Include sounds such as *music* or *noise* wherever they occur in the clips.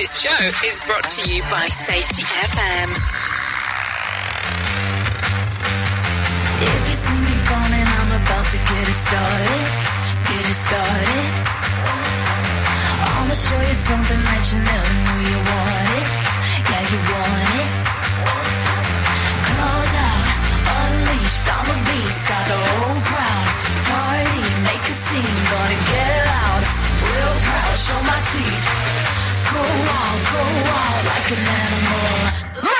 This show is brought to you by Safety FM. If you see me coming, I'm about to get it started. Get it started. I'ma show you something that you never knew you wanted. Yeah, you want it. Close out, unleashed. I'm a beast. Got the whole crowd. Party, make a scene. Gonna get loud. Real proud, show my teeth. Go wild, go wild like an animal. Like an animal!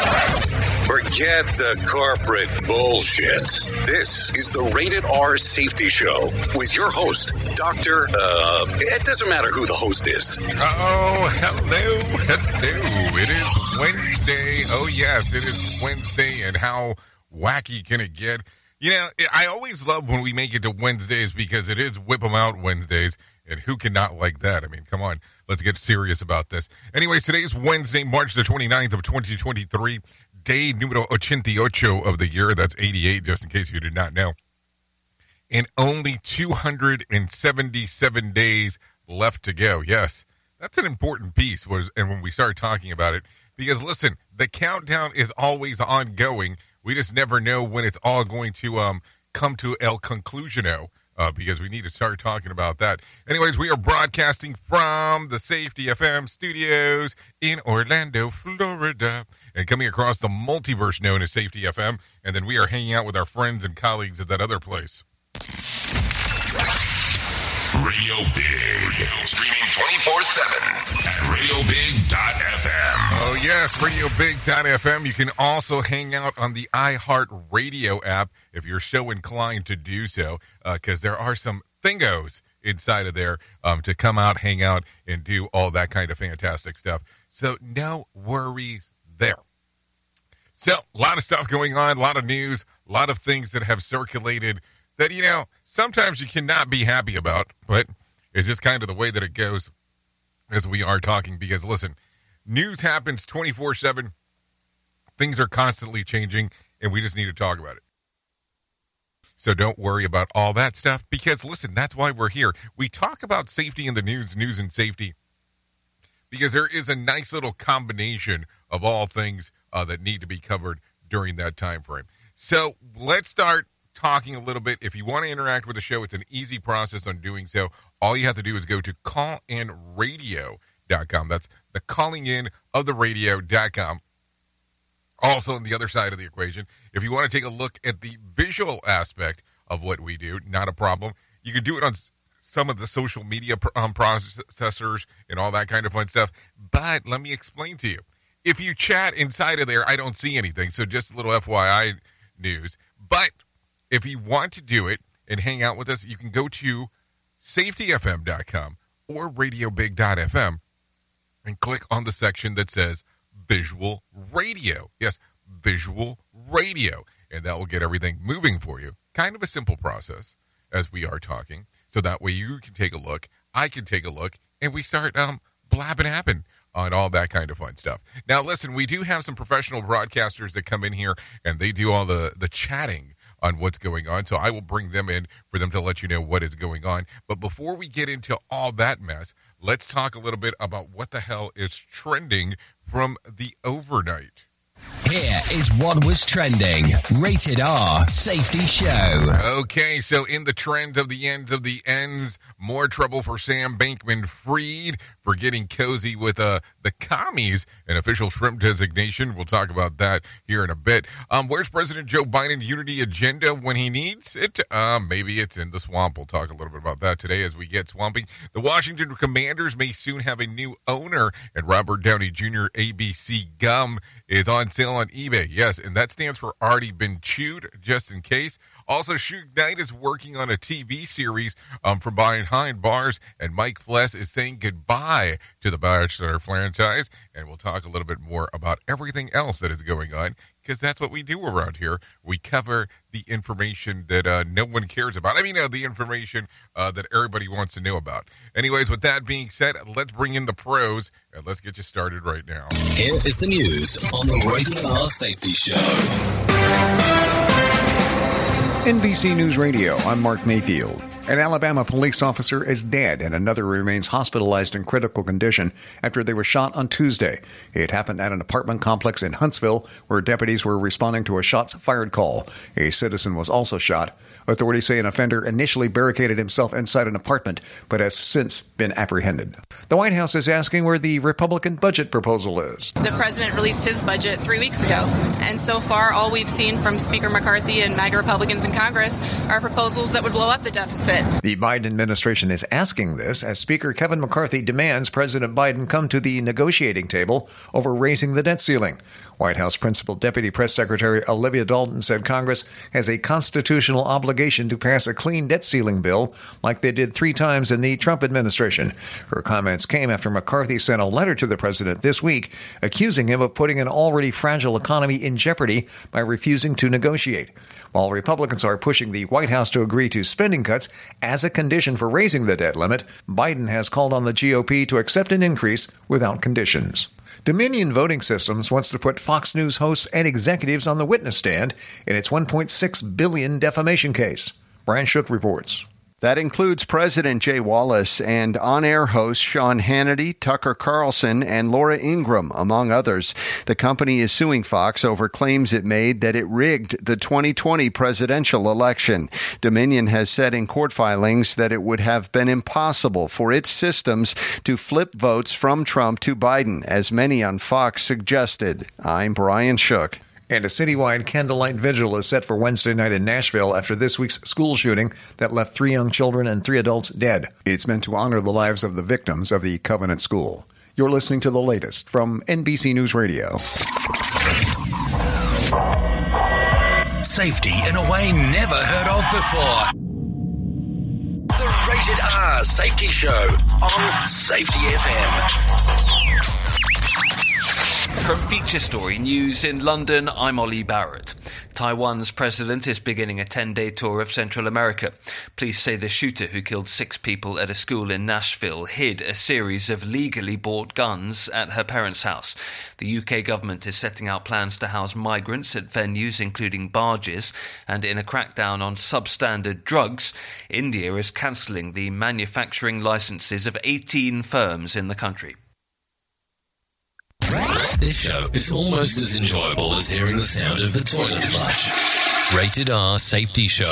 Forget the corporate bullshit. This is the Rated R Safety Show with your host, Dr. Uh, it doesn't matter who the host is. Oh, hello, hello. It is Wednesday. Oh, yes, it is Wednesday. And how wacky can it get? You know, I always love when we make it to Wednesdays because it is Whip 'em Out Wednesdays. And who cannot like that? I mean, come on, let's get serious about this. Anyways, today's Wednesday, March the 29th of 2023, day numero 88 of the year. That's 88, just in case you did not know and only 277 days left to go. Yes, that's an important piece. Was and when we start talking about it, because listen, the countdown is always ongoing. We just never know when it's all going to um come to el conclusiono. Uh, because we need to start talking about that. Anyways, we are broadcasting from the Safety FM studios in Orlando, Florida, and coming across the multiverse known as Safety FM. And then we are hanging out with our friends and colleagues at that other place. Radio Big. Streaming 24 7 at radiobig.fm. Oh, yes, RadioBig.fm. You can also hang out on the iHeart Radio app if you're so inclined to do so, because there are some thingos inside of there um, to come out, hang out, and do all that kind of fantastic stuff. So, no worries there. So, a lot of stuff going on, a lot of news, a lot of things that have circulated that, you know, sometimes you cannot be happy about, but it's just kind of the way that it goes as we are talking. Because, listen, news happens 24 7, things are constantly changing, and we just need to talk about it. So don't worry about all that stuff because, listen, that's why we're here. We talk about safety in the news, news and safety, because there is a nice little combination of all things uh, that need to be covered during that time frame. So let's start talking a little bit. If you want to interact with the show, it's an easy process on doing so. All you have to do is go to callinradio.com. That's the calling in of the radio.com. Also, on the other side of the equation, if you want to take a look at the visual aspect of what we do, not a problem. You can do it on some of the social media um, processors and all that kind of fun stuff. But let me explain to you. If you chat inside of there, I don't see anything. So just a little FYI news. But if you want to do it and hang out with us, you can go to safetyfm.com or radiobig.fm and click on the section that says visual radio. Yes, visual radio. And that will get everything moving for you. Kind of a simple process as we are talking. So that way you can take a look, I can take a look, and we start um, blabbing happen on all that kind of fun stuff. Now, listen, we do have some professional broadcasters that come in here and they do all the, the chatting on what's going on. So I will bring them in for them to let you know what is going on. But before we get into all that mess, let's talk a little bit about what the hell is trending from the overnight. Here is what was trending. Rated R Safety Show. Okay, so in the trend of the end of the ends, more trouble for Sam Bankman Fried for getting cozy with uh, the commies, an official shrimp designation. We'll talk about that here in a bit. Um, where's President Joe Biden unity agenda when he needs it? Uh, maybe it's in the swamp. We'll talk a little bit about that today as we get swampy. The Washington Commanders may soon have a new owner, and Robert Downey Jr. ABC Gum is on sale on eBay. Yes, and that stands for already been chewed, just in case. Also, Suge Knight is working on a TV series um, from behind hind bars, and Mike Fleiss is saying goodbye to the Bachelor franchise. And we'll talk a little bit more about everything else that is going on because that's what we do around here. We cover the information that uh, no one cares about. I mean, uh, the information uh, that everybody wants to know about. Anyways, with that being said, let's bring in the pros and let's get you started right now. Here is the news on the Rated R Safety Show. NBC News Radio, I'm Mark Mayfield. An Alabama police officer is dead and another remains hospitalized in critical condition after they were shot on Tuesday. It happened at an apartment complex in Huntsville where deputies were responding to a shots fired call. A citizen was also shot. Authorities say an offender initially barricaded himself inside an apartment but has since been apprehended. The White House is asking where the Republican budget proposal is. The president released his budget three weeks ago, and so far, all we've seen from Speaker McCarthy and MAGA Republicans in Congress are proposals that would blow up the deficit. The Biden administration is asking this as Speaker Kevin McCarthy demands President Biden come to the negotiating table over raising the debt ceiling. White House Principal Deputy Press Secretary Olivia Dalton said Congress has a constitutional obligation to pass a clean debt ceiling bill like they did three times in the Trump administration. Her comments came after McCarthy sent a letter to the president this week accusing him of putting an already fragile economy in jeopardy by refusing to negotiate. While Republicans are pushing the White House to agree to spending cuts as a condition for raising the debt limit, Biden has called on the GOP to accept an increase without conditions. Dominion Voting Systems wants to put Fox News hosts and executives on the witness stand in its 1.6 billion defamation case. Brian Shook reports. That includes President Jay Wallace and on air hosts Sean Hannity, Tucker Carlson, and Laura Ingraham, among others. The company is suing Fox over claims it made that it rigged the 2020 presidential election. Dominion has said in court filings that it would have been impossible for its systems to flip votes from Trump to Biden, as many on Fox suggested. I'm Brian Shook. And a citywide candlelight vigil is set for Wednesday night in Nashville after this week's school shooting that left three young children and three adults dead. It's meant to honor the lives of the victims of the Covenant School. You're listening to the latest from NBC News Radio. Safety in a way never heard of before. The Rated R Safety Show on Safety FM. From Feature Story News in London, I'm Ollie Barrett. Taiwan's president is beginning a 10 day tour of Central America. Police say the shooter who killed six people at a school in Nashville hid a series of legally bought guns at her parents' house. The UK government is setting out plans to house migrants at venues including barges, and in a crackdown on substandard drugs, India is cancelling the manufacturing licenses of 18 firms in the country. This show is almost as enjoyable as hearing the sound of the toilet flush. Rated R Safety Show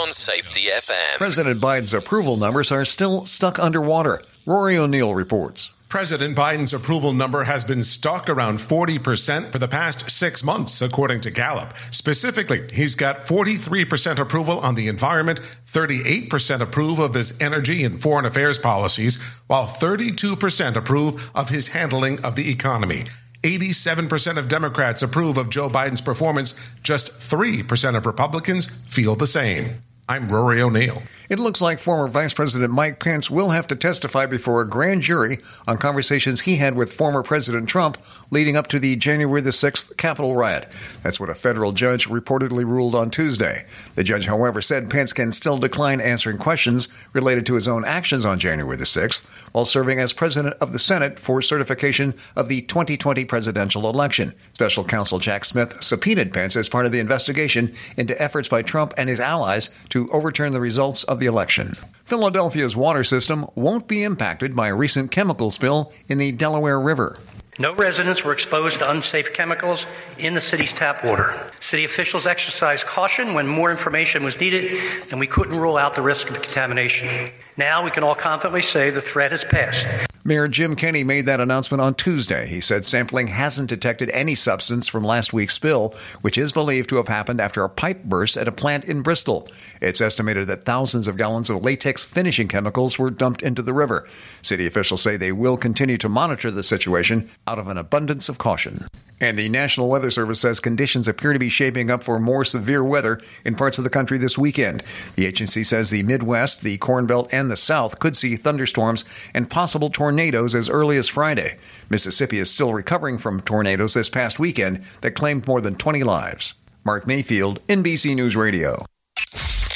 on Safety FM. President Biden's approval numbers are still stuck underwater. Rory O'Neill reports. President Biden's approval number has been stuck around 40% for the past six months, according to Gallup. Specifically, he's got 43% approval on the environment, 38% approve of his energy and foreign affairs policies, while 32% approve of his handling of the economy. 87% of Democrats approve of Joe Biden's performance. Just 3% of Republicans feel the same. I'm Rory O'Neill. It looks like former Vice President Mike Pence will have to testify before a grand jury on conversations he had with former President Trump leading up to the January the 6th Capitol riot. That's what a federal judge reportedly ruled on Tuesday. The judge, however, said Pence can still decline answering questions related to his own actions on January the 6th while serving as president of the Senate for certification of the 2020 presidential election. Special counsel Jack Smith subpoenaed Pence as part of the investigation into efforts by Trump and his allies to overturn the results of the election. Philadelphia's water system won't be impacted by a recent chemical spill in the Delaware River. No residents were exposed to unsafe chemicals in the city's tap water. City officials exercised caution when more information was needed, and we couldn't rule out the risk of contamination. Now we can all confidently say the threat has passed. Mayor Jim Kenney made that announcement on Tuesday. He said sampling hasn't detected any substance from last week's spill, which is believed to have happened after a pipe burst at a plant in Bristol. It's estimated that thousands of gallons of latex finishing chemicals were dumped into the river. City officials say they will continue to monitor the situation out of an abundance of caution. And the National Weather Service says conditions appear to be shaping up for more severe weather in parts of the country this weekend. The agency says the Midwest, the Corn Belt, and the South could see thunderstorms and possible tornadoes as early as Friday. Mississippi is still recovering from tornadoes this past weekend that claimed more than 20 lives. Mark Mayfield, NBC News Radio.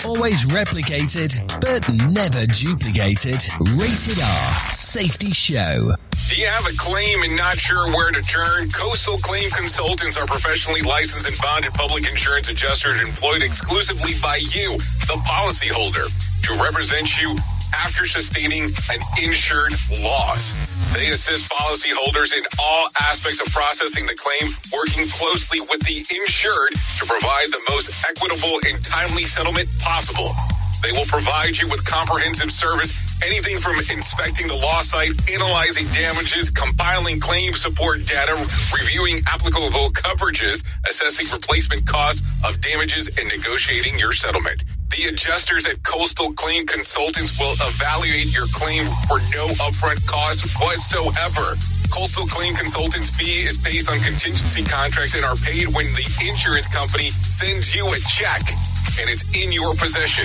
Always replicated, but never duplicated. Rated R Safety Show. Do you have a claim and not sure where to turn? Coastal Claim Consultants are professionally licensed and bonded public insurance adjusters employed exclusively by you, the policyholder, to represent you after sustaining an insured loss. They assist policyholders in all aspects of processing the claim, working closely with the insured to provide the most equitable and timely settlement possible. They will provide you with comprehensive service, anything from inspecting the loss site, analyzing damages, compiling claim support data, reviewing applicable coverages, assessing replacement costs of damages, and negotiating your settlement. The adjusters at Coastal Claim Consultants will evaluate your claim for no upfront cost whatsoever. Coastal Claim Consultants fee is based on contingency contracts and are paid when the insurance company sends you a check and it's in your possession.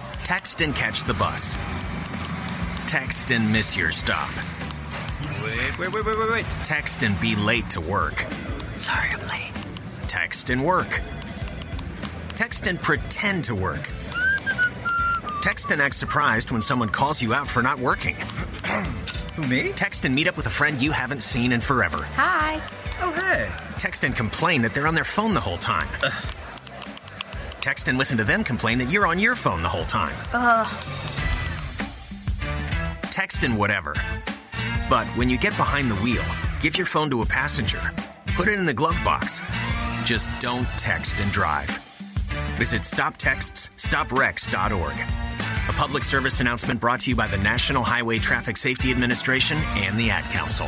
Text and catch the bus. Text and miss your stop. Wait, wait, wait, wait, wait, wait. Text and be late to work. Sorry, I'm late. Text and work. Text and pretend to work. Text and act surprised when someone calls you out for not working. *clears throat* Who, me? Text and meet up with a friend you haven't seen in forever. Hi. Oh, hey. Text and complain that they're on their phone the whole time. Text and listen to them complain that you're on your phone the whole time. Ugh. Text and whatever. But when you get behind the wheel, give your phone to a passenger. Put it in the glove box. Just don't text and drive. Visit stoptextsstopwrecks.org. A public service announcement brought to you by the National Highway Traffic Safety Administration and the Ad Council.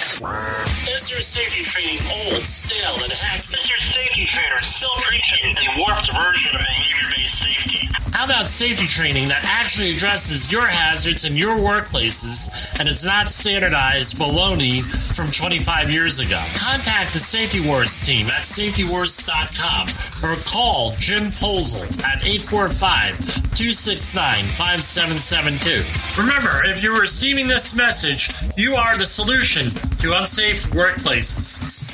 Is your safety training old, stale, and hacked? Is your safety trainer still preaching a warped version of behavior-based safety? How about safety training that actually addresses your hazards in your workplaces and is not standardized baloney from 25 years ago? Contact the Safety Wars team at safetywars.com or call Jim Posel at 845-269-5772. Remember, if you're receiving this message, you are the solution to unsafe workplaces.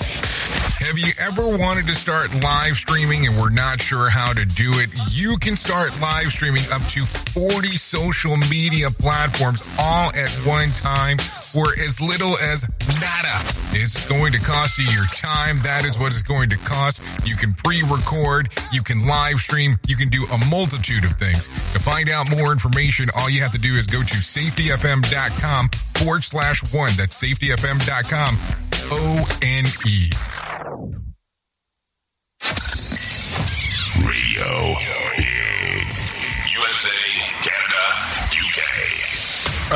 Have you ever wanted to start live streaming and were not sure how to do it? You can start live streaming up to 40 social media platforms all at one time for as little as nada. It's going to cost you your time. That is what it's going to cost. You can pre-record, you can live stream, you can do a multitude of things. To find out more information, all you have to do is go to safetyfm.com forward slash one. That's safetyfm.com O-N-E. Radio.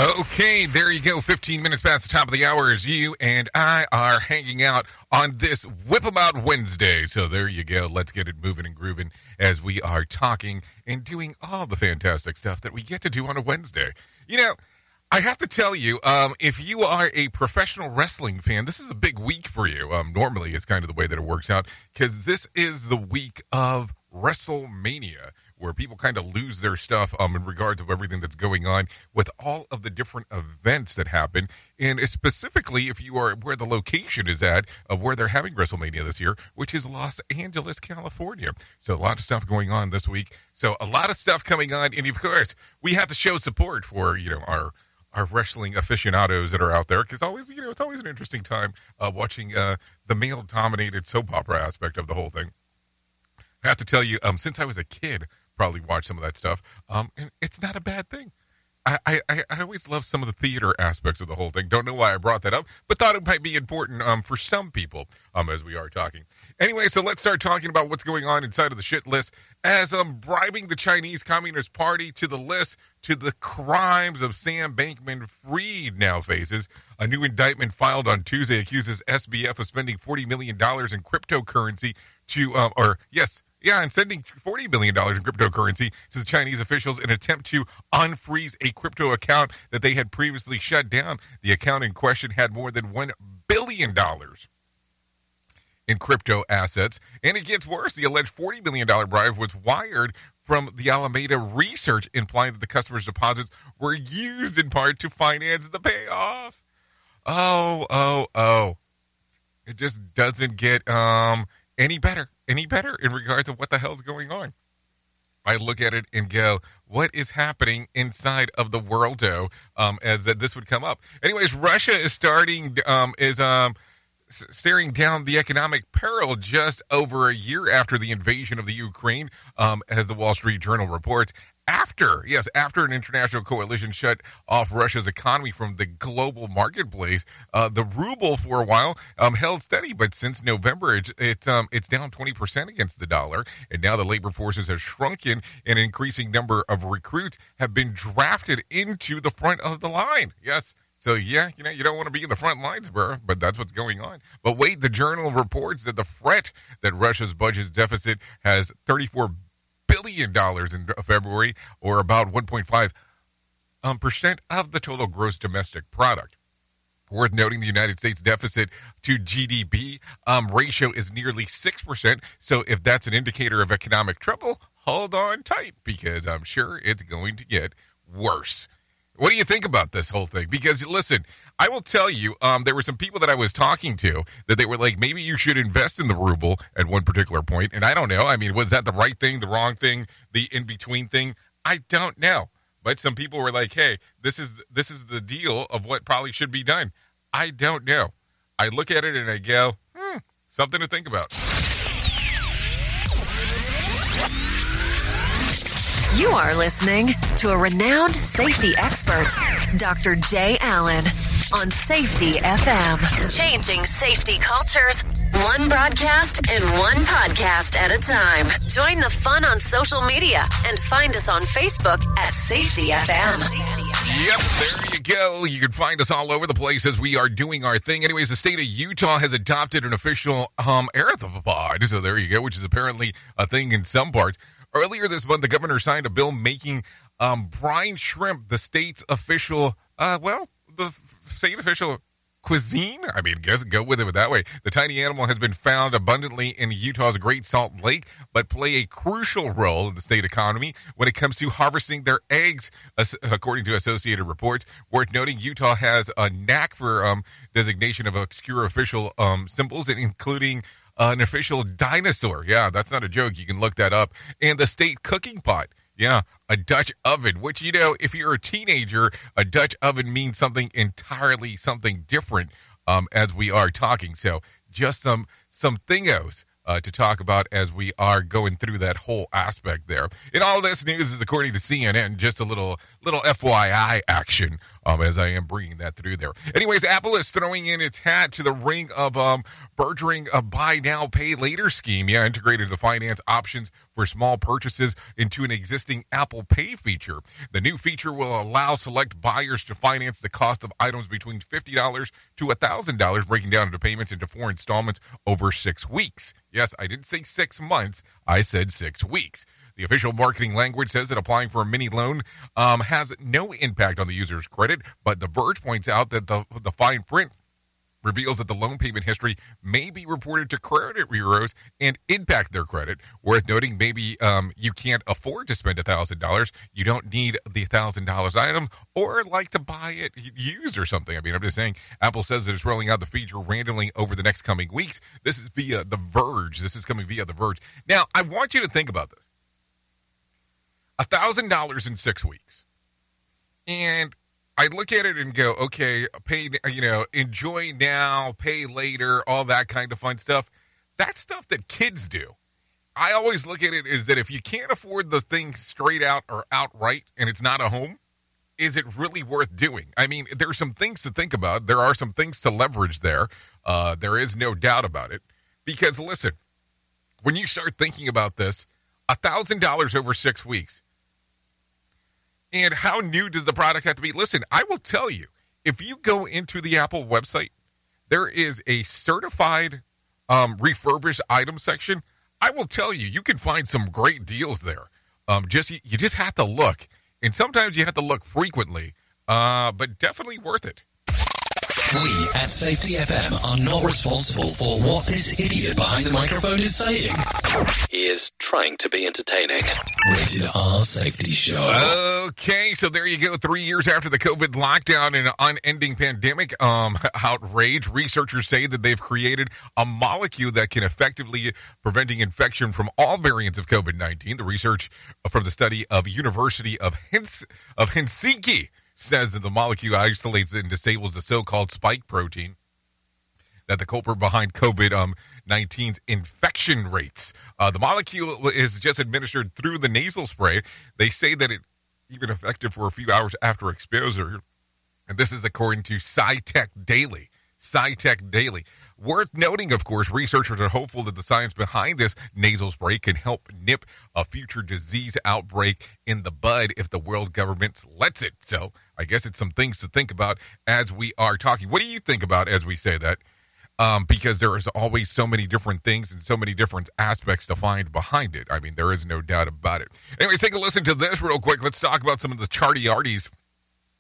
Okay, there you go. 15 minutes past the top of the hour as you and I are hanging out on this Whip 'em Out Wednesday. So there you go. Let's get it moving and grooving as we are talking and doing all the fantastic stuff that we get to do on a Wednesday. You know, I have to tell you, um, if you are a professional wrestling fan, this is a big week for you. Um, normally, it's kind of the way that it works out because this is the week of WrestleMania, where people kind of lose their stuff um, in regards of everything that's going on with all of the different events that happen, and specifically if you are where the location is at of where they're having WrestleMania this year, which is Los Angeles, California. So a lot of stuff going on this week. So a lot of stuff coming on, and of course we have to show support for you know our our wrestling aficionados that are out there because always you know it's always an interesting time uh, watching uh, the male dominated soap opera aspect of the whole thing i have to tell you um, since i was a kid probably watched some of that stuff um, and it's not a bad thing I, I, I always love some of the theater aspects of the whole thing. Don't know why I brought that up, but thought it might be important um, for some people um, as we are talking. Anyway, so let's start talking about what's going on inside of the shit list as um, bribing the Chinese Communist Party to the list to the crimes of Sam Bankman Fried now faces. A new indictment filed on Tuesday accuses SBF of spending $40 million in cryptocurrency to, um, or yes, yeah, and sending $40 million in cryptocurrency to the Chinese officials in an attempt to unfreeze a crypto account that they had previously shut down. The account in question had more than $1 billion in crypto assets. And it gets worse. The alleged $40 million bribe was wired from the Alameda research, implying that the customer's deposits were used in part to finance the payoff. Oh, oh, oh. It just doesn't get um any better, any better in regards to what the hell's going on. I look at it and go, what is happening inside of the worldo um, as that this would come up. Anyways, Russia is starting um, is um, staring down the economic peril just over a year after the invasion of the Ukraine, um, as the Wall Street Journal reports. After, yes, after an international coalition shut off Russia's economy from the global marketplace, uh, the ruble for a while um, held steady, but since November, it, it um, it's down 20% against the dollar. And now the labor forces have shrunken, and an increasing number of recruits have been drafted into the front of the line. Yes, so yeah, you know, you don't want to be in the front lines, bro, but that's what's going on. But wait, the journal reports that the threat that Russia's budget deficit has 34 billion dollars in February, or about 1.5 um, percent of the total gross domestic product. Worth noting, the United States deficit to GDP um, ratio is nearly 6%. So, if that's an indicator of economic trouble, hold on tight because I'm sure it's going to get worse. What do you think about this whole thing? Because listen, I will tell you, um, there were some people that I was talking to that they were like, maybe you should invest in the ruble at one particular point, and I don't know. I mean, was that the right thing, the wrong thing, the in between thing? I don't know. But some people were like, hey, this is this is the deal of what probably should be done. I don't know. I look at it and I go, hmm, something to think about. You are listening to a renowned safety expert, Dr. Jay Allen, on Safety FM. Changing safety cultures, one broadcast and one podcast at a time. Join the fun on social media and find us on Facebook at Safety FM. Yep, there you go. You can find us all over the place as we are doing our thing. Anyways, the state of Utah has adopted an official um, arthropod. So there you go, which is apparently a thing in some parts. Earlier this month, the governor signed a bill making um, brine shrimp the state's official, uh, well, the state official cuisine. I mean, guess go with it that way. The tiny animal has been found abundantly in Utah's Great Salt Lake, but play a crucial role in the state economy when it comes to harvesting their eggs, according to Associated Reports. Worth noting, Utah has a knack for um, designation of obscure official um, symbols, including an official dinosaur. Yeah, that's not a joke. You can look that up. And the state cooking pot. Yeah, a Dutch oven, which, you know, if you're a teenager, a Dutch oven means something entirely something different um, as we are talking. So just some some thingos uh, to talk about as we are going through that whole aspect there. And all this news is according to CNN. Just a little little FYI action um, as I am bringing that through there. Anyways, Apple is throwing in its hat to the ring of um, burgeoning a buy now, pay later scheme. Yeah, integrated the finance options for small purchases into an existing Apple Pay feature. The new feature will allow select buyers to finance the cost of items between $50 to $1,000, breaking down into payments into four installments over six weeks. Yes, I didn't say six months, I said six weeks. The official marketing language says that applying for a mini loan um, has no impact on the user's credit, but The Verge points out that the, the fine print reveals that the loan payment history may be reported to credit bureaus and impact their credit. Worth noting, maybe um, you can't afford to spend $1,000. You don't need the $1,000 item or like to buy it used or something. I mean, I'm just saying, Apple says that it's rolling out the feature randomly over the next coming weeks. This is via The Verge. This is coming via The Verge. Now, I want you to think about this $1,000 in six weeks. And I look at it and go, okay, pay, you know, enjoy now, pay later, all that kind of fun stuff. That's stuff that kids do. I always look at it is that if you can't afford the thing straight out or outright and it's not a home, is it really worth doing? I mean, there are some things to think about. There are some things to leverage there. Uh, there is no doubt about it. Because listen, when you start thinking about this, $1,000 over six weeks, and how new does the product have to be? Listen, I will tell you, if you go into the Apple website, there is a certified um, refurbished item section. I will tell you, you can find some great deals there. Um, just you just have to look, and sometimes you have to look frequently, uh, but definitely worth it. We at Safety FM are not responsible for what this idiot behind the microphone is saying. He is trying to be entertaining. Rated R Safety Show. Okay, so there you go. Three years after the COVID lockdown and unending pandemic um, *laughs* outrage, researchers say that they've created a molecule that can effectively preventing infection from all variants of COVID-19. The research from the study of University of Hins- of Helsinki says that the molecule isolates and disables the so-called spike protein that the culprit behind COVID um, 19's infection rates. Uh, the molecule is just administered through the nasal spray. They say that it even effective for a few hours after exposure. And this is according to SciTech Daily. SciTech Daily. Worth noting, of course, researchers are hopeful that the science behind this nasal spray can help nip a future disease outbreak in the bud if the world government lets it. So I guess it's some things to think about as we are talking. What do you think about as we say that? Um, because there is always so many different things and so many different aspects to find behind it. I mean, there is no doubt about it. Anyways, take a listen to this real quick. Let's talk about some of the charty arties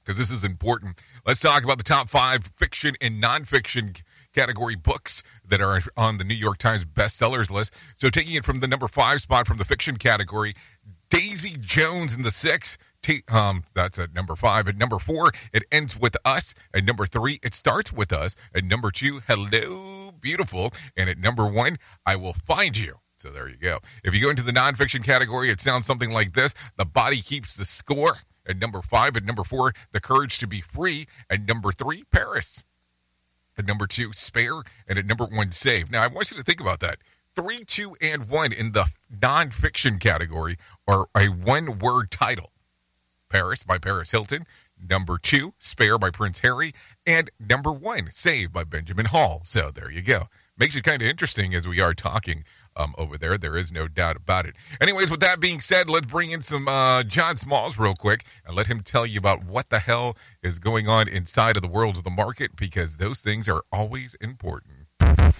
because this is important. Let's talk about the top five fiction and nonfiction category books that are on the New York Times bestsellers list. So, taking it from the number five spot from the fiction category, Daisy Jones in the six. T- um, that's at number five. At number four, it ends with us. At number three, it starts with us. At number two, hello, beautiful. And at number one, I will find you. So there you go. If you go into the nonfiction category, it sounds something like this The Body Keeps the Score. At number five, at number four, The Courage to Be Free. At number three, Paris. At number two, Spare. And at number one, Save. Now, I want you to think about that. Three, two, and one in the nonfiction category are a one word title Paris by Paris Hilton. Number two, Spare by Prince Harry. And number one, Save by Benjamin Hall. So there you go. Makes it kind of interesting as we are talking um, over there. There is no doubt about it. Anyways, with that being said, let's bring in some uh, John Smalls real quick and let him tell you about what the hell is going on inside of the world of the market because those things are always important.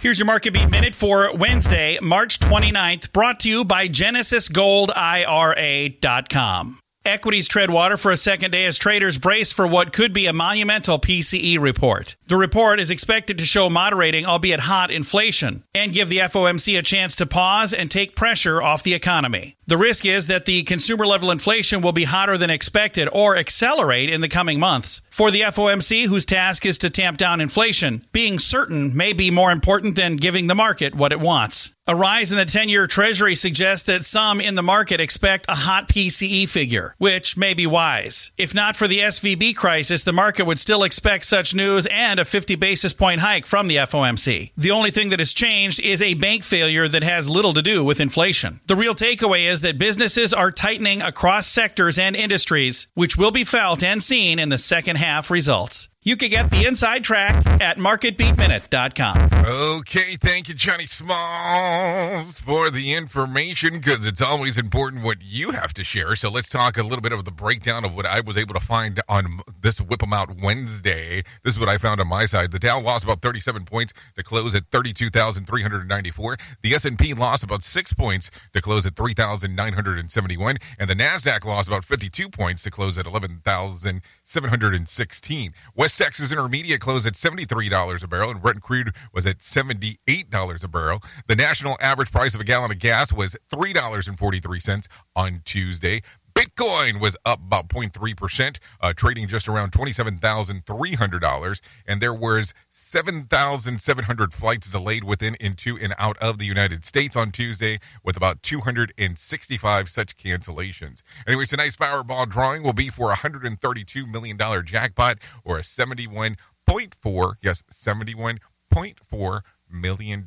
Here's your Market Beat Minute for Wednesday, March 29th, brought to you by GenesisGoldIRA.com. Equities tread water for a second day as traders brace for what could be a monumental PCE report. The report is expected to show moderating, albeit hot, inflation and give the FOMC a chance to pause and take pressure off the economy. The risk is that the consumer level inflation will be hotter than expected or accelerate in the coming months. For the FOMC, whose task is to tamp down inflation, being certain may be more important than giving the market what it wants. A rise in the 10 year Treasury suggests that some in the market expect a hot PCE figure, which may be wise. If not for the SVB crisis, the market would still expect such news and a 50 basis point hike from the FOMC. The only thing that has changed is a bank failure that has little to do with inflation. The real takeaway is that businesses are tightening across sectors and industries, which will be felt and seen in the second half results. You can get the inside track at marketbeatminute.com. Okay, thank you, Johnny Smalls, for the information because it's always important what you have to share. So let's talk a little bit of the breakdown of what I was able to find on this Whip 'em Out Wednesday. This is what I found on my side. The Dow lost about 37 points to close at 32,394. The S&P lost about 6 points to close at 3,971, and the Nasdaq lost about 52 points to close at 11,716. West Texas Intermediate closed at $73 a barrel, and Brent crude was at $78 a barrel. The national average price of a gallon of gas was $3.43 on Tuesday. Bitcoin was up about 0.3%, uh, trading just around $27,300. And there was 7,700 flights delayed within, into, and out of the United States on Tuesday, with about 265 such cancellations. Anyways, tonight's Powerball drawing will be for a $132 million jackpot or a 71.4, yes, $71.4 million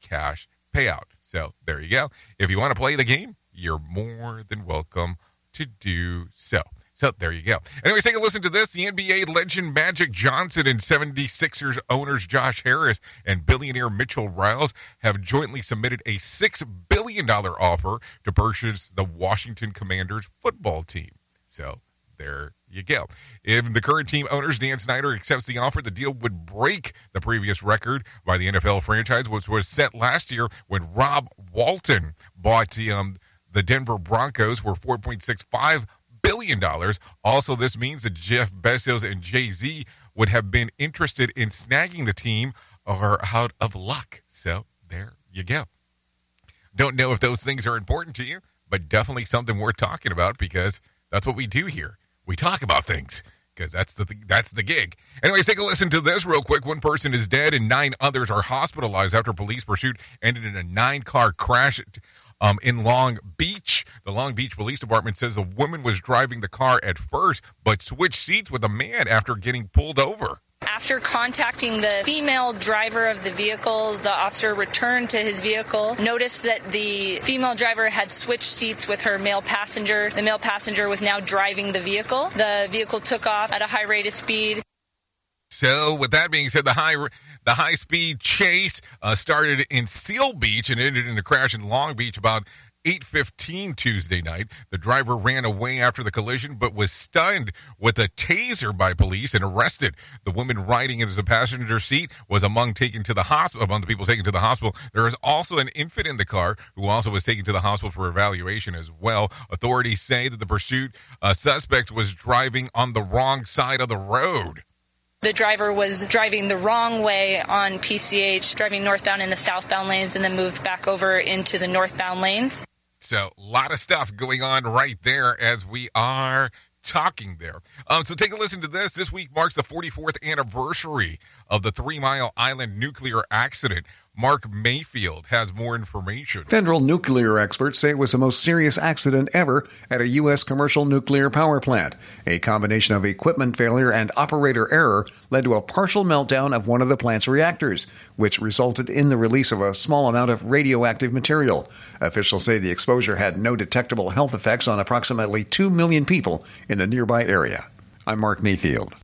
cash payout. So there you go. If you want to play the game, you're more than welcome to do so. So there you go. Anyways, take a listen to this. The NBA legend Magic Johnson and 76ers owners Josh Harris and billionaire Mitchell Rales have jointly submitted a $6 billion offer to purchase the Washington Commanders football team. So there you go. If the current team owners, Dan Snyder, accepts the offer, the deal would break the previous record by the NFL franchise, which was set last year when Rob Walton bought the, um, the Denver Broncos were $4.65 billion. Also, this means that Jeff Bezos and Jay Z would have been interested in snagging the team or out of luck. So there you go. Don't know if those things are important to you, but definitely something worth talking about because that's what we do here. We talk about things because that's the that's the gig. Anyways, take a listen to this real quick. One person is dead and nine others are hospitalized after police pursuit ended in a nine-car crash um, in Long Beach. The Long Beach Police Department says a woman was driving the car at first, but switched seats with a man after getting pulled over. After contacting the female driver of the vehicle, the officer returned to his vehicle, noticed that the female driver had switched seats with her male passenger. The male passenger was now driving the vehicle. The vehicle took off at a high rate of speed. So, with that being said, the high the high speed chase uh, started in Seal Beach and ended in a crash in Long Beach about 8:15 Tuesday night. The driver ran away after the collision but was stunned with a taser by police and arrested. The woman riding in the passenger seat was among taken to the hospital among the people taken to the hospital. There is also an infant in the car who also was taken to the hospital for evaluation as well. Authorities say that the pursuit uh, suspect was driving on the wrong side of the road. The driver was driving the wrong way on PCH, driving northbound in the southbound lanes, and then moved back over into the northbound lanes. So, a lot of stuff going on right there as we are talking there. Um, so, take a listen to this. This week marks the 44th anniversary of the Three Mile Island nuclear accident. Mark Mayfield has more information. Federal nuclear experts say it was the most serious accident ever at a U.S. commercial nuclear power plant. A combination of equipment failure and operator error led to a partial meltdown of one of the plant's reactors, which resulted in the release of a small amount of radioactive material. Officials say the exposure had no detectable health effects on approximately 2 million people in the nearby area. I'm Mark Mayfield.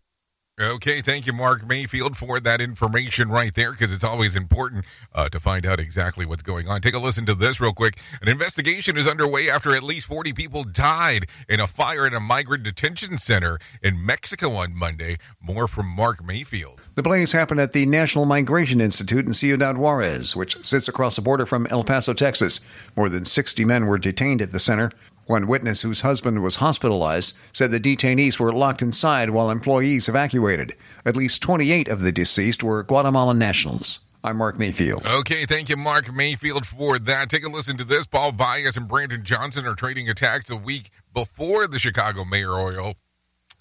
Okay, thank you, Mark Mayfield, for that information right there, because it's always important uh, to find out exactly what's going on. Take a listen to this real quick. An investigation is underway after at least 40 people died in a fire at a migrant detention center in Mexico on Monday. More from Mark Mayfield. The blaze happened at the National Migration Institute in Ciudad Juarez, which sits across the border from El Paso, Texas. More than 60 men were detained at the center. One witness whose husband was hospitalized said the detainees were locked inside while employees evacuated. At least 28 of the deceased were Guatemalan nationals. I'm Mark Mayfield. Okay, thank you, Mark Mayfield, for that. Take a listen to this. Paul Vallas and Brandon Johnson are trading attacks a week before the Chicago mayoral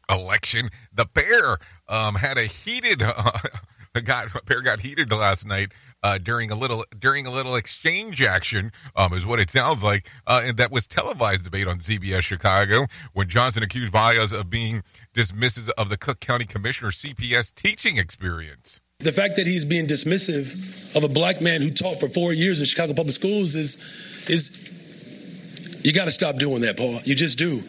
election. The pair um, had a heated uh, *laughs* *laughs* got pair got heated last night uh, during a little during a little exchange action, um, is what it sounds like, uh, and that was televised debate on CBS Chicago when Johnson accused Vallas of being dismissive of the Cook County Commissioner CPS teaching experience. The fact that he's being dismissive of a black man who taught for four years in Chicago Public Schools is is you got to stop doing that, Paul. You just do.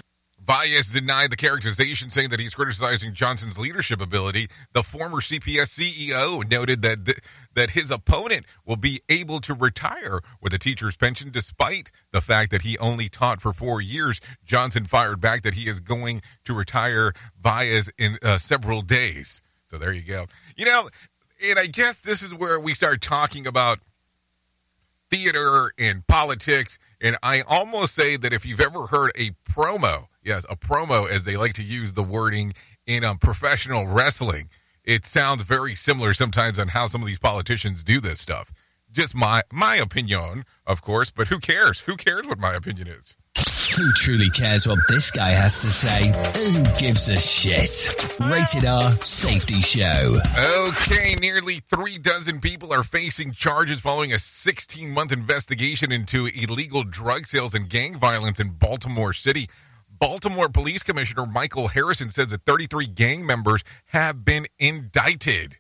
Vallas denied the characterization, saying that he's criticizing Johnson's leadership ability. The former CPS CEO noted that th- that his opponent will be able to retire with a teacher's pension, despite the fact that he only taught for four years. Johnson fired back that he is going to retire Vallas in uh, several days. So there you go. You know, and I guess this is where we start talking about theater and politics. And I almost say that if you've ever heard a promo, yes, a promo, as they like to use the wording in um, professional wrestling, it sounds very similar sometimes on how some of these politicians do this stuff. Just my my opinion, of course, but who cares? Who cares what my opinion is? Who truly cares what this guy has to say? Who gives a shit? Rated R Safety Show. Okay, nearly three dozen people are facing charges following a 16 month investigation into illegal drug sales and gang violence in Baltimore City. Baltimore Police Commissioner Michael Harrison says that 33 gang members have been indicted.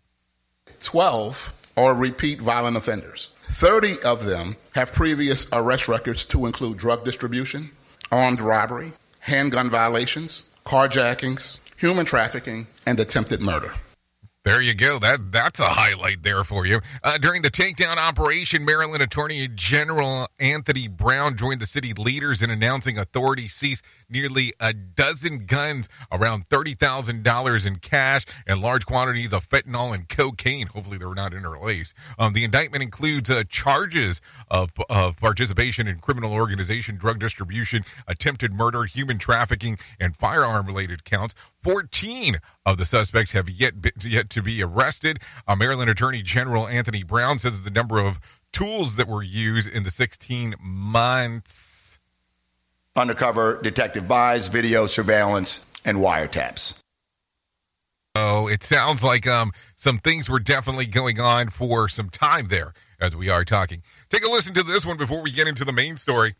12 are repeat violent offenders. 30 of them have previous arrest records to include drug distribution, armed robbery, handgun violations, carjackings, human trafficking, and attempted murder. There you go. That that's a highlight there for you. Uh, during the takedown operation, Maryland Attorney General Anthony Brown joined the city leaders in announcing authorities seized nearly a dozen guns, around thirty thousand dollars in cash, and large quantities of fentanyl and cocaine. Hopefully, they're not interlaced. Um, the indictment includes uh, charges of of participation in criminal organization, drug distribution, attempted murder, human trafficking, and firearm related counts. 14 of the suspects have yet be, yet to be arrested. Uh, Maryland Attorney General Anthony Brown says the number of tools that were used in the 16 months undercover detective buys, video surveillance, and wiretaps. Oh, it sounds like um, some things were definitely going on for some time there as we are talking. Take a listen to this one before we get into the main story.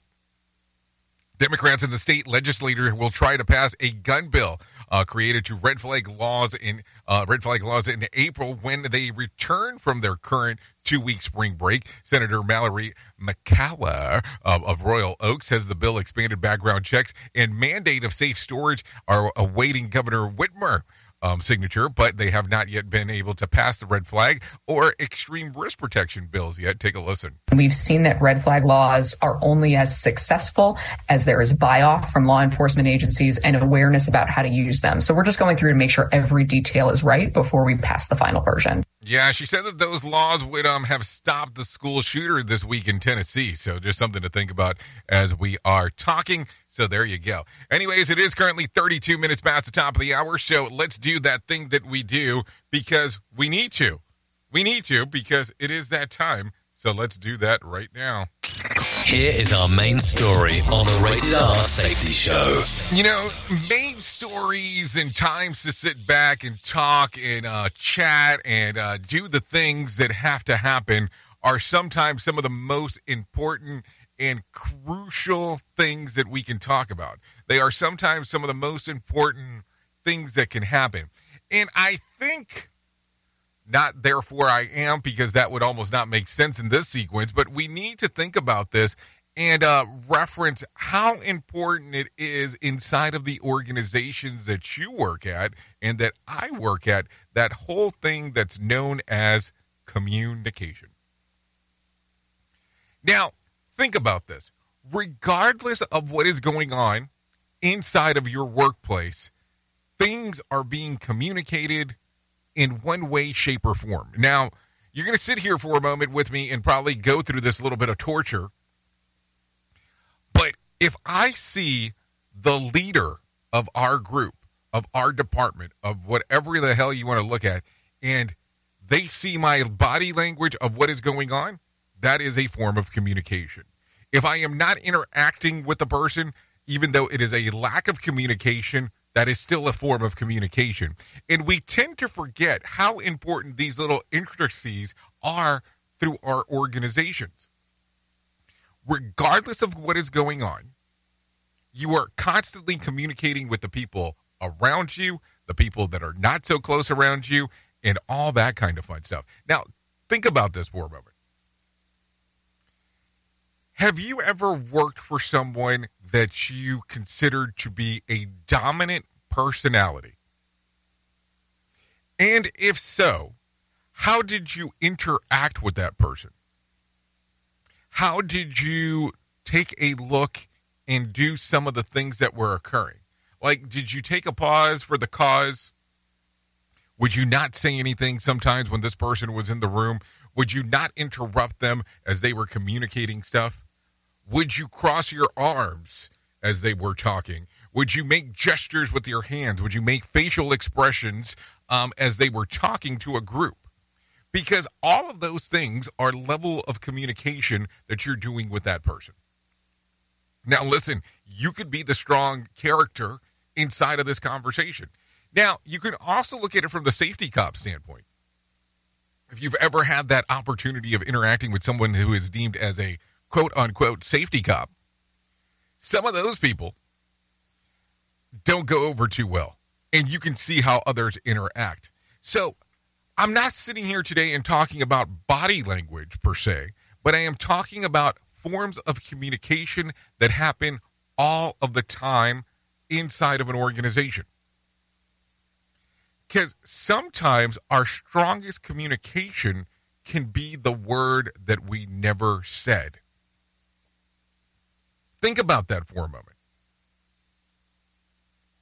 Democrats in the state legislature will try to pass a gun bill uh, created to red flag laws in uh, red flag laws in April when they return from their current two week spring break. Senator Mallory McCalla of Royal Oak says the bill expanded background checks and mandate of safe storage are awaiting Governor Whitmer um, signature, but they have not yet been able to pass the red flag or extreme risk protection bills yet. Take a listen. We've seen that red flag laws are only as successful as there is buy off from law enforcement agencies and awareness about how to use them. So we're just going through to make sure every detail is right before we pass the final version. Yeah, she said that those laws would um have stopped the school shooter this week in Tennessee. So just something to think about as we are talking. So there you go. Anyways, it is currently 32 minutes past the top of the hour. So let's do that thing that we do because we need to. We need to because it is that time. So let's do that right now. Here is our main story on the Rated R Safety Show. You know, main stories and times to sit back and talk and uh, chat and uh, do the things that have to happen are sometimes some of the most important and crucial things that we can talk about. They are sometimes some of the most important things that can happen. And I think not therefore I am because that would almost not make sense in this sequence, but we need to think about this and uh, reference how important it is inside of the organizations that you work at and that I work at, that whole thing that's known as communication. Now, think about this. Regardless of what is going on inside of your workplace, things are being communicated in one way, shape, or form. Now, you're going to sit here for a moment with me and probably go through this little bit of torture. But If I see the leader of our group, of our department, of whatever the hell you want to look at, and they see my body language of what is going on, that is a form of communication. If I am not interacting with the person, even though it is a lack of communication, that is still a form of communication. And we tend to forget how important these little intricacies are through our organizations. Regardless of what is going on, you are constantly communicating with the people around you, the people that are not so close around you, and all that kind of fun stuff. Now, think about this for a moment. Have you ever worked for someone that you considered to be a dominant personality? And if so, how did you interact with that person? How did you take a look and do some of the things that were occurring? Like, did you take a pause for the cause? Would you not say anything sometimes when this person was in the room? Would you not interrupt them as they were communicating stuff? Would you cross your arms as they were talking? Would you make gestures with your hands? Would you make facial expressions um, as they were talking to a group? Because all of those things are level of communication that you're doing with that person. Now, listen, you could be the strong character inside of this conversation. Now, you can also look at it from the safety cop standpoint. If you've ever had that opportunity of interacting with someone who is deemed as a quote unquote safety cop, some of those people don't go over too well. And you can see how others interact. So I'm not sitting here today and talking about body language per se, but I am talking about forms of communication that happen all of the time inside of an organization. Because sometimes our strongest communication can be the word that we never said. Think about that for a moment.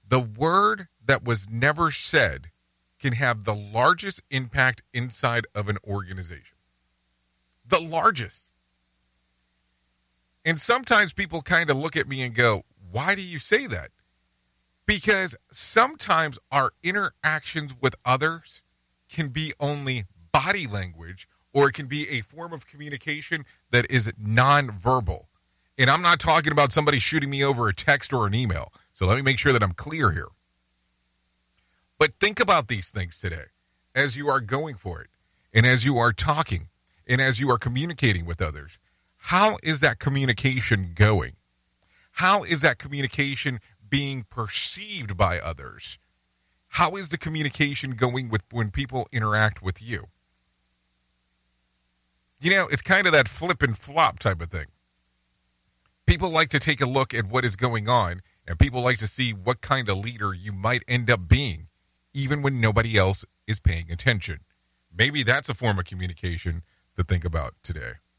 The word that was never said can have the largest impact inside of an organization. The largest. And sometimes people kind of look at me and go, Why do you say that? Because sometimes our interactions with others can be only body language or it can be a form of communication that is nonverbal. And I'm not talking about somebody shooting me over a text or an email. So let me make sure that I'm clear here. But think about these things today as you are going for it and as you are talking and as you are communicating with others. How is that communication going? How is that communication being perceived by others? How is the communication going with when people interact with you? You know, it's kind of that flip and flop type of thing. People like to take a look at what is going on, and people like to see what kind of leader you might end up being, even when nobody else is paying attention. Maybe that's a form of communication to think about today.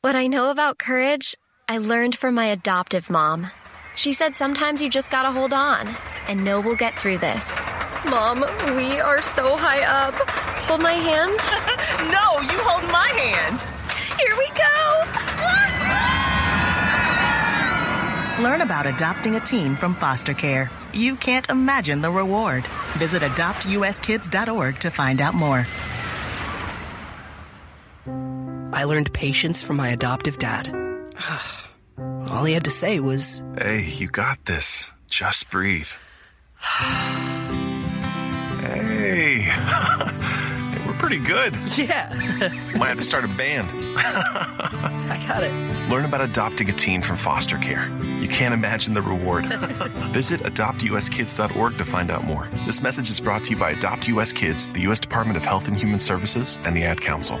What I know about courage, I learned from my adoptive mom. She said sometimes you just gotta hold on and know we'll get through this. Mom, we are so high up. Hold my hand. *laughs* no, you hold my hand. Here we go. Learn about adopting a teen from foster care. You can't imagine the reward. Visit adoptuskids.org to find out more. I learned patience from my adoptive dad. *sighs* All he had to say was, Hey, you got this. Just breathe. hey. hey, *laughs* we're pretty good. Yeah. *laughs* Might have to start a band. *laughs* I got it. Learn about adopting a teen from foster care. You can't imagine the reward. Visit adoptuskids.org to find out more. This message is brought to you by Adopt US Kids, the U.S. Department of Health and Human Services, and the Ad Council.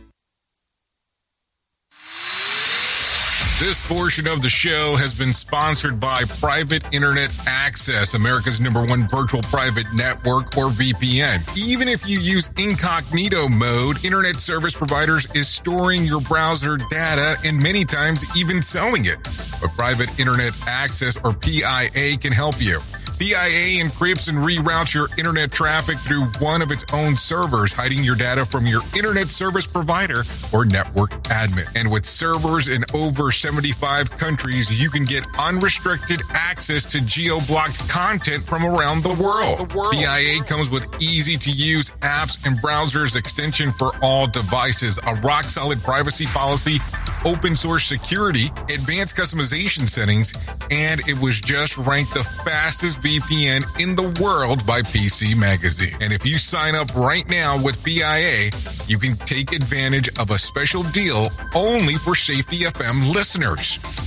This portion of the show has been sponsored by Private Internet Access, America's number one virtual private network or VPN. Even if you use incognito mode, internet service providers is storing your browser data and many times even selling it. But Private Internet Access or PIA can help you. PIA encrypts and reroutes your internet traffic through one of its own servers, hiding your data from your internet service provider or network admin. And with servers in over 75 countries, you can get unrestricted access to geo-blocked content from around the world. The world. PIA comes with easy to use apps and browsers extension for all devices, a rock solid privacy policy, open source security, advanced customization settings, and it was just ranked the fastest VPN in the world by PC Magazine. And if you sign up right now with PIA, you can take advantage of a special deal only for Safety FM listeners.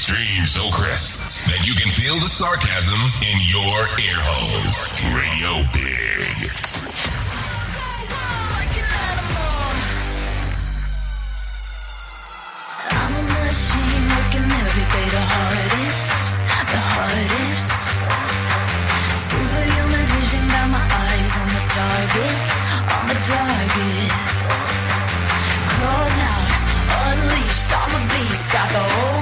So crisp that you can feel the sarcasm in your ear holes. Radio Big. I'm a machine working every day the hardest, the hardest. Superhuman vision, got my eyes on the target, on the target. Claws out, unleashed, I'm a beast, got the whole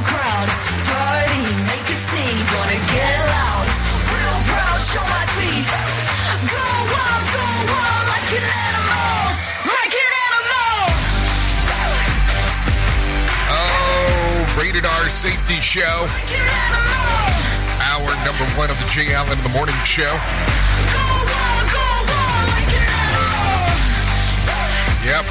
rated R safety show. Hour number one of the Jay Allen in the Morning Show. Yep.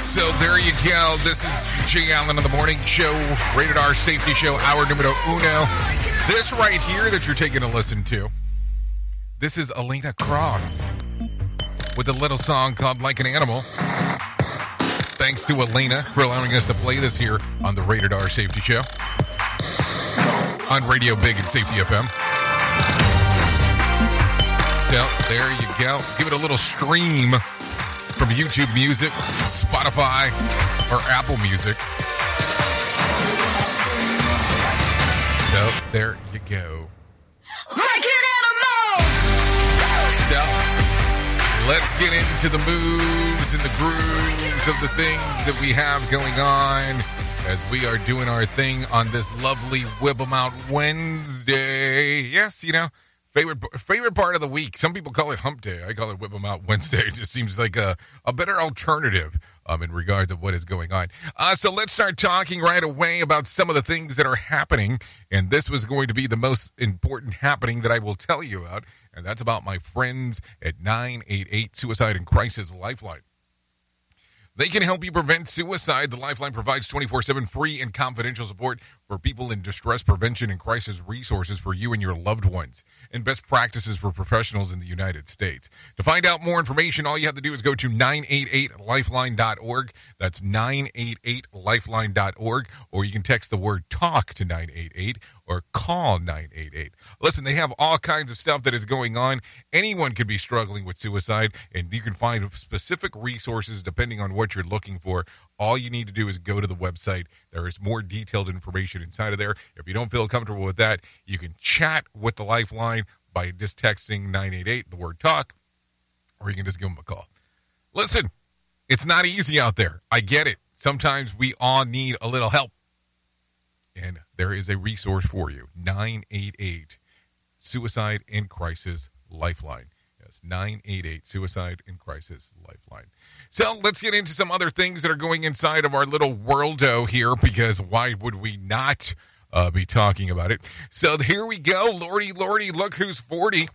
So there you go. This is Jay Allen in the Morning Show, rated R safety show, hour numero uno. This right here that you're taking a listen to, this is Elena Cross with a little song called Like an Animal. Thanks to Elena for allowing us to play this here on the Rated R Safety Show on Radio Big and Safety FM. So there you go. Give it a little stream from YouTube Music, Spotify, or Apple Music. So there you go. Let's get into the moves and the grooves of the things that we have going on as we are doing our thing on this lovely Whip 'em Out Wednesday. Yes, you know, favorite favorite part of the week. Some people call it Hump Day. I call it Whip 'em Out Wednesday. *laughs* It just seems like a, a better alternative um, in regards of what is going on. Uh, so let's start talking right away about some of the things that are happening. And this was going to be the most important happening that I will tell you about. And that's about my friends at 988 Suicide and Crisis Lifeline. They can help you prevent suicide. The Lifeline provides 24 7 free and confidential support for people in distress prevention and crisis resources for you and your loved ones, and best practices for professionals in the United States. To find out more information, all you have to do is go to 988lifeline.org. That's 988lifeline.org, or you can text the word TALK to 988 or call 988. Listen, they have all kinds of stuff that is going on. Anyone could be struggling with suicide, and you can find specific resources depending on what you're looking for. All you need to do is go to the website. There is more detailed information inside of there. If you don't feel comfortable with that, you can chat with the Lifeline by just texting 988, the word talk, or you can just give them a call. Listen, it's not easy out there. I get it. Sometimes we all need a little help. And there is a resource for you 988 Suicide and Crisis Lifeline. Yes, 988 Suicide and Crisis Lifeline. So let's get into some other things that are going inside of our little worldo here because why would we not uh, be talking about it? So here we go. Lordy, Lordy, look who's 40.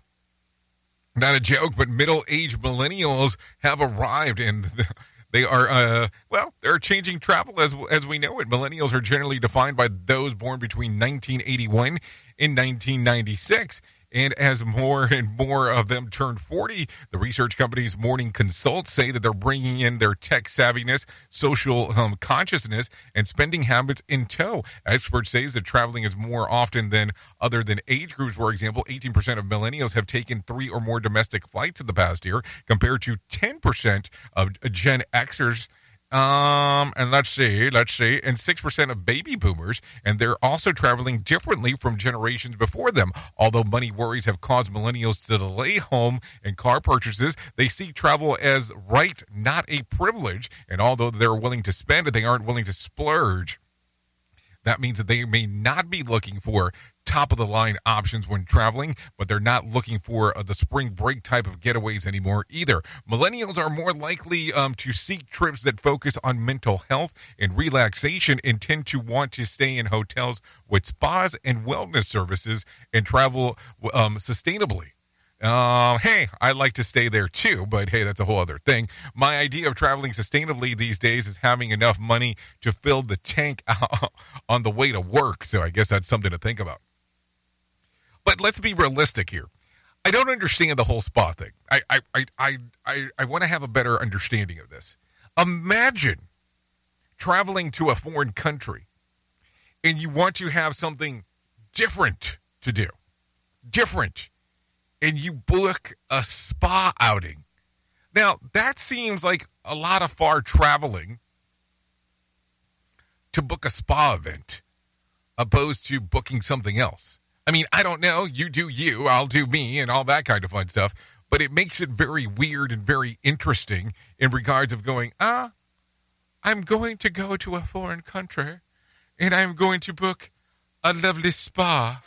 Not a joke, but middle aged millennials have arrived and. *laughs* They are, uh, well, they're changing travel as as we know it. Millennials are generally defined by those born between 1981 and 1996. And as more and more of them turn 40, the research companies Morning Consult say that they're bringing in their tech savviness, social um, consciousness, and spending habits in tow. Experts say that traveling is more often than other than age groups. For example, 18% of millennials have taken three or more domestic flights in the past year, compared to 10% of Gen Xers. Um, and let's see, let's see, and 6% of baby boomers, and they're also traveling differently from generations before them. Although money worries have caused millennials to delay home and car purchases, they see travel as right, not a privilege. And although they're willing to spend it, they aren't willing to splurge. That means that they may not be looking for top of the line options when traveling, but they're not looking for uh, the spring break type of getaways anymore either. Millennials are more likely um, to seek trips that focus on mental health and relaxation and tend to want to stay in hotels with spas and wellness services and travel um, sustainably. Uh, hey, I like to stay there too, but hey, that's a whole other thing. My idea of traveling sustainably these days is having enough money to fill the tank *laughs* on the way to work. So I guess that's something to think about. But let's be realistic here. I don't understand the whole spa thing. I I I I, I, want to have a better understanding of this. Imagine traveling to a foreign country and you want to have something different to do. Different. And you book a spa outing. Now, that seems like a lot of far traveling to book a spa event opposed to booking something else. I mean, I don't know. You do you, I'll do me, and all that kind of fun stuff. But it makes it very weird and very interesting in regards of going, ah, I'm going to go to a foreign country and I'm going to book a lovely spa.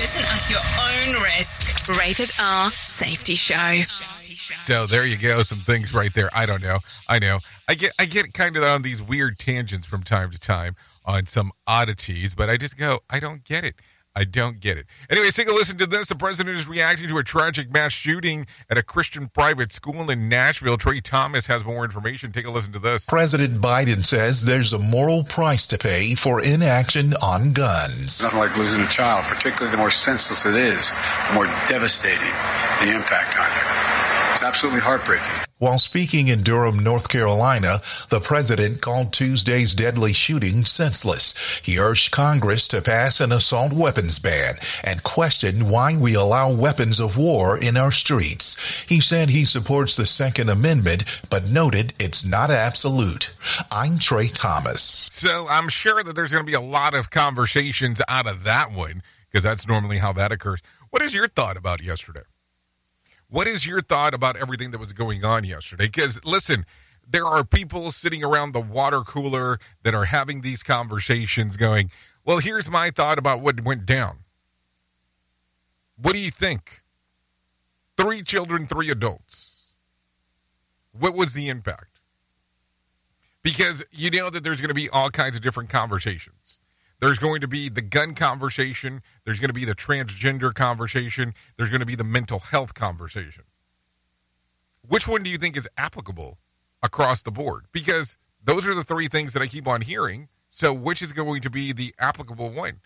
Listen at your own risk. Rated R Safety Show. So there you go, some things right there. I don't know. I know. I get I get kind of on these weird tangents from time to time on some oddities, but I just go, I don't get it. I don't get it. Anyway, take a listen to this. The president is reacting to a tragic mass shooting at a Christian private school in Nashville. Trey Thomas has more information. Take a listen to this. President Biden says there's a moral price to pay for inaction on guns. Nothing like losing a child, particularly the more senseless it is, the more devastating the impact on you. It's absolutely heartbreaking. While speaking in Durham, North Carolina, the president called Tuesday's deadly shooting senseless. He urged Congress to pass an assault weapons ban and questioned why we allow weapons of war in our streets. He said he supports the Second Amendment, but noted it's not absolute. I'm Trey Thomas. So I'm sure that there's going to be a lot of conversations out of that one because that's normally how that occurs. What is your thought about yesterday? What is your thought about everything that was going on yesterday? Because listen, there are people sitting around the water cooler that are having these conversations going, well, here's my thought about what went down. What do you think? Three children, three adults. What was the impact? Because you know that there's going to be all kinds of different conversations. There's going to be the gun conversation. There's going to be the transgender conversation. There's going to be the mental health conversation. Which one do you think is applicable across the board? Because those are the three things that I keep on hearing. So, which is going to be the applicable one?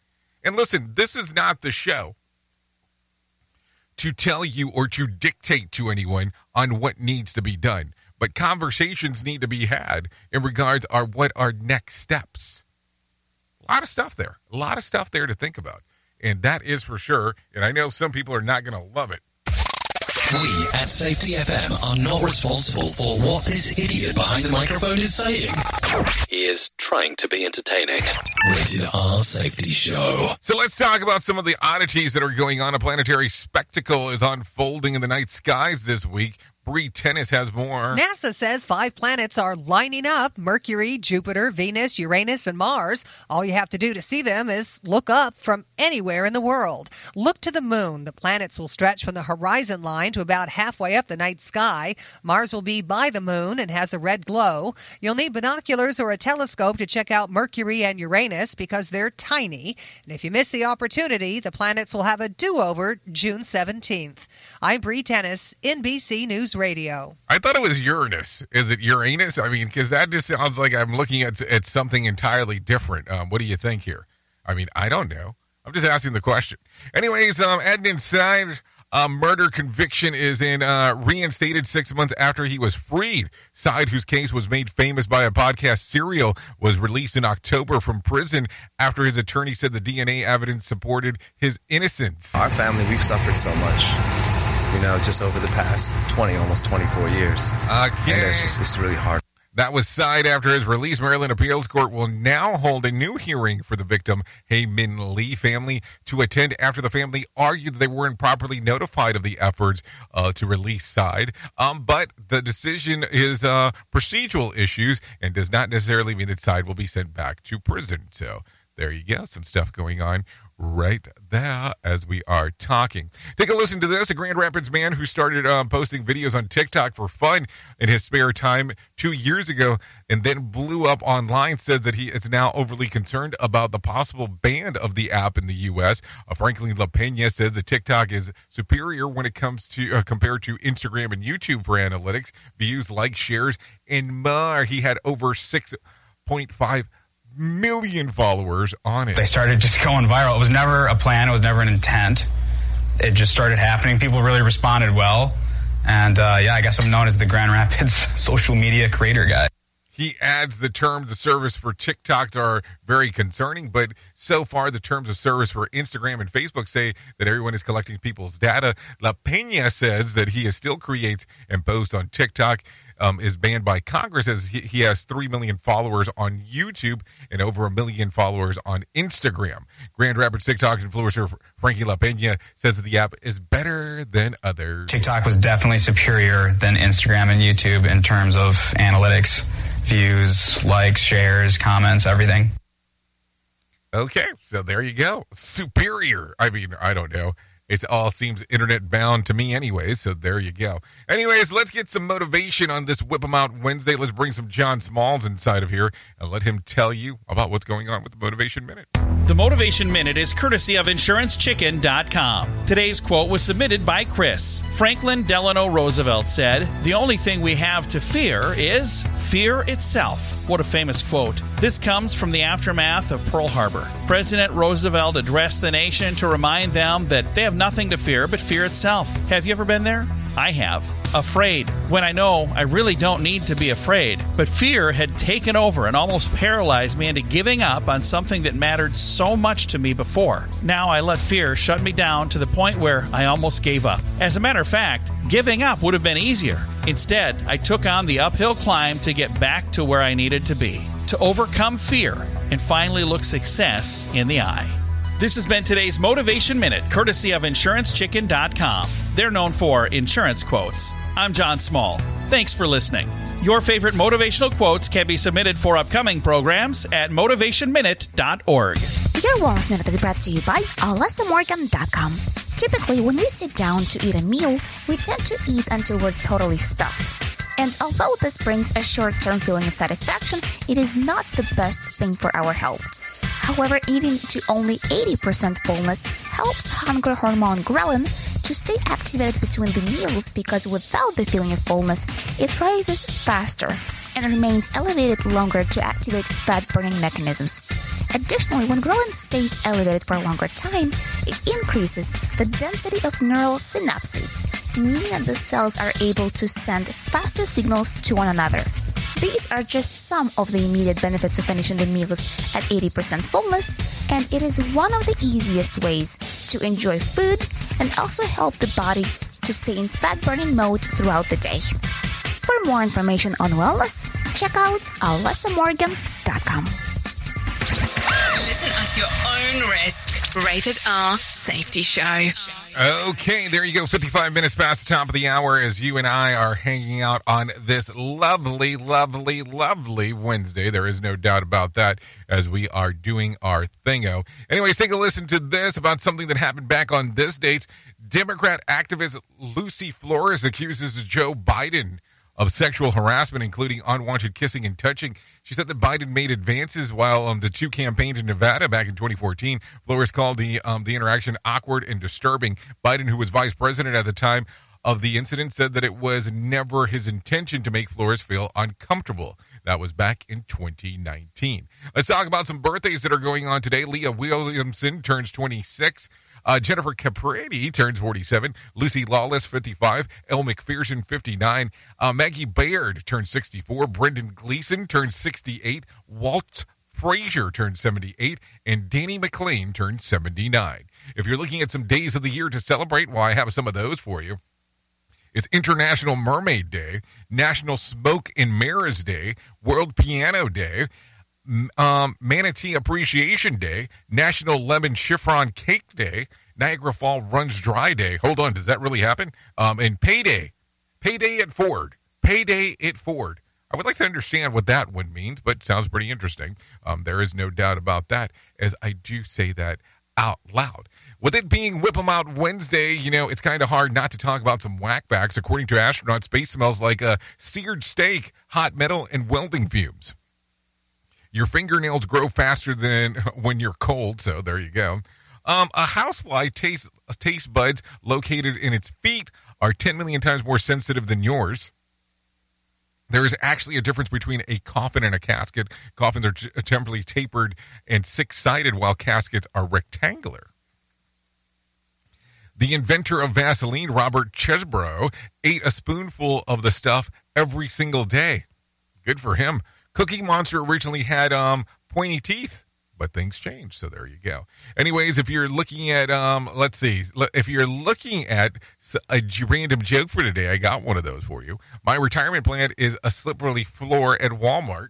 And listen, this is not the show to tell you or to dictate to anyone on what needs to be done. But conversations need to be had in regards are what are next steps. A lot of stuff there. A lot of stuff there to think about. And that is for sure. And I know some people are not going to love it. We at Safety FM are not responsible for what this idiot behind the microphone is saying. He is trying to be entertaining. Rated R Safety Show. So let's talk about some of the oddities that are going on. A planetary spectacle is unfolding in the night skies this week. Bree Tennis has more. NASA says five planets are lining up Mercury, Jupiter, Venus, Uranus, and Mars. All you have to do to see them is look up from anywhere in the world. Look to the moon. The planets will stretch from the horizon line to about halfway up the night sky. Mars will be by the moon and has a red glow. You'll need binoculars or a telescope to check out Mercury and Uranus because they're tiny. And if you miss the opportunity, the planets will have a do over June 17th. I'm Bree Tennis, NBC News Radio. I thought it was Uranus. Is it Uranus? I mean, because that just sounds like I'm looking at, at something entirely different. Um, what do you think here? I mean, I don't know. I'm just asking the question. Anyways, um, Adnan Syed uh, murder conviction is in uh, reinstated six months after he was freed. Syed, whose case was made famous by a podcast serial, was released in October from prison after his attorney said the DNA evidence supported his innocence. Our family, we've suffered so much you know, just over the past 20, almost 24 years. Okay. And it's just, it's really hard. That was Syed after his release. Maryland Appeals Court will now hold a new hearing for the victim, Hae Min Lee family, to attend after the family argued they weren't properly notified of the efforts uh, to release Syed. Um, but the decision is uh, procedural issues and does not necessarily mean that Syed will be sent back to prison. So there you go. Some stuff going on right there as we are talking. Take a listen to this. A Grand Rapids man who started um, posting videos on TikTok for fun in his spare time two years ago and then blew up online says that he is now overly concerned about the possible ban of the app in the U.S. Uh, Franklin LaPenna says that TikTok is superior when it comes to uh, compared to Instagram and YouTube for analytics, views, likes, shares, and more. He had over 6.5 million followers on it. They started just going viral. It was never a plan, it was never an intent. It just started happening. People really responded well. And uh, yeah, I guess I'm known as the Grand Rapids *laughs* social media creator guy. He adds the terms of service for TikTok are very concerning, but so far the terms of service for Instagram and Facebook say that everyone is collecting people's data. LaPenna says that he still creates and posts on TikTok um, is banned by Congress as he, he has 3 million followers on YouTube and over a million followers on Instagram. Grand Rapids TikTok influencer Frankie LaPenna says that the app is better than others. TikTok was definitely superior than Instagram and YouTube in terms of analytics, views, likes, shares, comments, everything. Okay, so there you go. Superior. I mean, I don't know. It all seems internet bound to me anyway, so there you go. Anyways, let's get some motivation on this Whip 'em Out Wednesday. Let's bring some John Smalls inside of here and let him tell you about what's going on with the Motivation Minute. The Motivation Minute is courtesy of InsuranceChicken.com. Today's quote was submitted by Chris. Franklin Delano Roosevelt said, The only thing we have to fear is fear itself. What a famous quote. This comes from the aftermath of Pearl Harbor. President Roosevelt addressed the nation to remind them that they have nothing to fear but fear itself. Have you ever been there? I have. Afraid, when I know I really don't need to be afraid. But fear had taken over and almost paralyzed me into giving up on something that mattered so much to me before. Now I let fear shut me down to the point where I almost gave up. As a matter of fact, giving up would have been easier. Instead, I took on the uphill climb to get back to where I needed to be, to overcome fear and finally look success in the eye. This has been today's Motivation Minute, courtesy of InsuranceChicken.com. They're known for insurance quotes. I'm John Small. Thanks for listening. Your favorite motivational quotes can be submitted for upcoming programs at motivationminute.org. Your Wellness Minute is brought to you by AlessaMorgan.com. Typically, when we sit down to eat a meal, we tend to eat until we're totally stuffed. And although this brings a short term feeling of satisfaction, it is not the best thing for our health. However, eating to only 80% fullness helps hunger hormone ghrelin to stay activated between the meals because without the feeling of fullness, it rises faster and remains elevated longer to activate fat burning mechanisms. Additionally, when ghrelin stays elevated for a longer time, it increases the density of neural synapses, meaning that the cells are able to send faster signals to one another. These are just some of the immediate benefits of finishing the meals at 80% fullness, and it is one of the easiest ways to enjoy food and also help the body to stay in fat burning mode throughout the day. For more information on wellness, check out alessamorgan.com. Listen at your own risk. Rated R Safety Show. Okay, there you go. 55 minutes past the top of the hour as you and I are hanging out on this lovely, lovely, lovely Wednesday. There is no doubt about that as we are doing our thingo. Anyways, take a listen to this about something that happened back on this date. Democrat activist Lucy Flores accuses Joe Biden of sexual harassment, including unwanted kissing and touching. She said that Biden made advances while um, the two campaigned in Nevada back in 2014. Flores called the um, the interaction awkward and disturbing. Biden, who was vice president at the time of the incident, said that it was never his intention to make Flores feel uncomfortable. That was back in 2019. Let's talk about some birthdays that are going on today. Leah Williamson turns 26. Uh, Jennifer Capriati turns 47. Lucy Lawless, 55. Elle Macpherson, 59. Uh, Maggie Baird turns 64. Brendan Gleeson turns 68. Walt Frazier turned 78. And Danny McLean turned 79. If you're looking at some days of the year to celebrate, well, I have some of those for you. It's International Mermaid Day, National Smoke and Mirrors Day, World Piano Day, um, Manatee Appreciation Day, National Lemon Chiffon Cake Day, Niagara Fall Runs Dry Day. Hold on, does that really happen? Um, and Payday, Payday at Ford, Payday at Ford. I would like to understand what that one means, but sounds pretty interesting. Um, there is no doubt about that, as I do say that out loud. With it being Whip 'em Out Wednesday, you know, it's kind of hard not to talk about some whack facts. According to astronauts, space smells like a seared steak, hot metal, and welding fumes. Your fingernails grow faster than *laughs* when you're cold, so there you go. Um, a housefly taste taste buds located in its feet are 10 million times more sensitive than yours. There is actually a difference between a coffin and a casket. Coffins are temporarily tapered and six sided, while caskets are rectangular. The inventor of Vaseline, Robert Chesebrough, ate a spoonful of the stuff every single day. Good for him. Cookie Monster originally had um, pointy teeth, but things changed. So there you go. Anyways, if you're looking at, um, let's see, if you're looking at a random joke for today, I got one of those for you. My retirement plan is a slippery floor at Walmart.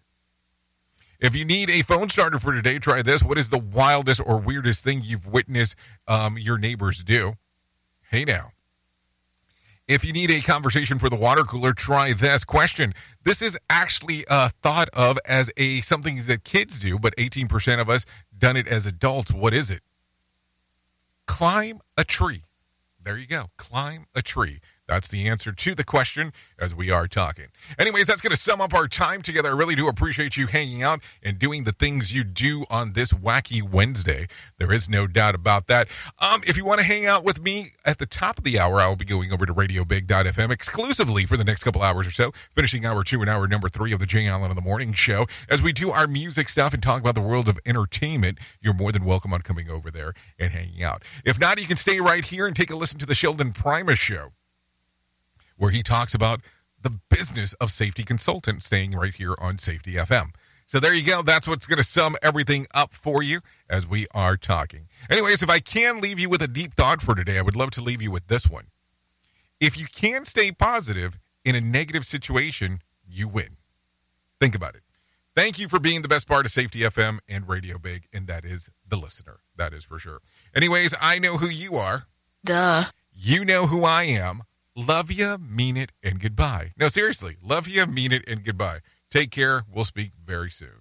If you need a phone starter for today, try this. What is the wildest or weirdest thing you've witnessed um, your neighbors do? Hey now. If you need a conversation for the water cooler, try this question. This is actually uh, thought of as a something that kids do, but 18% of us done it as adults. What is it? Climb a tree. There you go. Climb a tree. That's the answer to the question as we are talking. Anyways, that's going to sum up our time together. I really do appreciate you hanging out and doing the things you do on this wacky Wednesday. There is no doubt about that. Um, if you want to hang out with me at the top of the hour, I will be going over to RadioBig.fm exclusively for the next couple hours or so, finishing hour two and hour number three of the Jay Allen in the Morning Show. As we do our music stuff and talk about the world of entertainment, you're more than welcome on coming over there and hanging out. If not, you can stay right here and take a listen to the Sheldon Primus Show where he talks about the business of safety consultant staying right here on Safety FM. So there you go. That's what's going to sum everything up for you as we are talking. Anyways, if I can leave you with a deep thought for today, I would love to leave you with this one. If you can stay positive in a negative situation, you win. Think about it. Thank you for being the best part of Safety FM and Radio Big, and that is the listener. That is for sure. Anyways, I know who you are. Duh. You know who I am. Love you, mean it, and goodbye. No, seriously, love you, mean it, and goodbye. Take care. We'll speak very soon.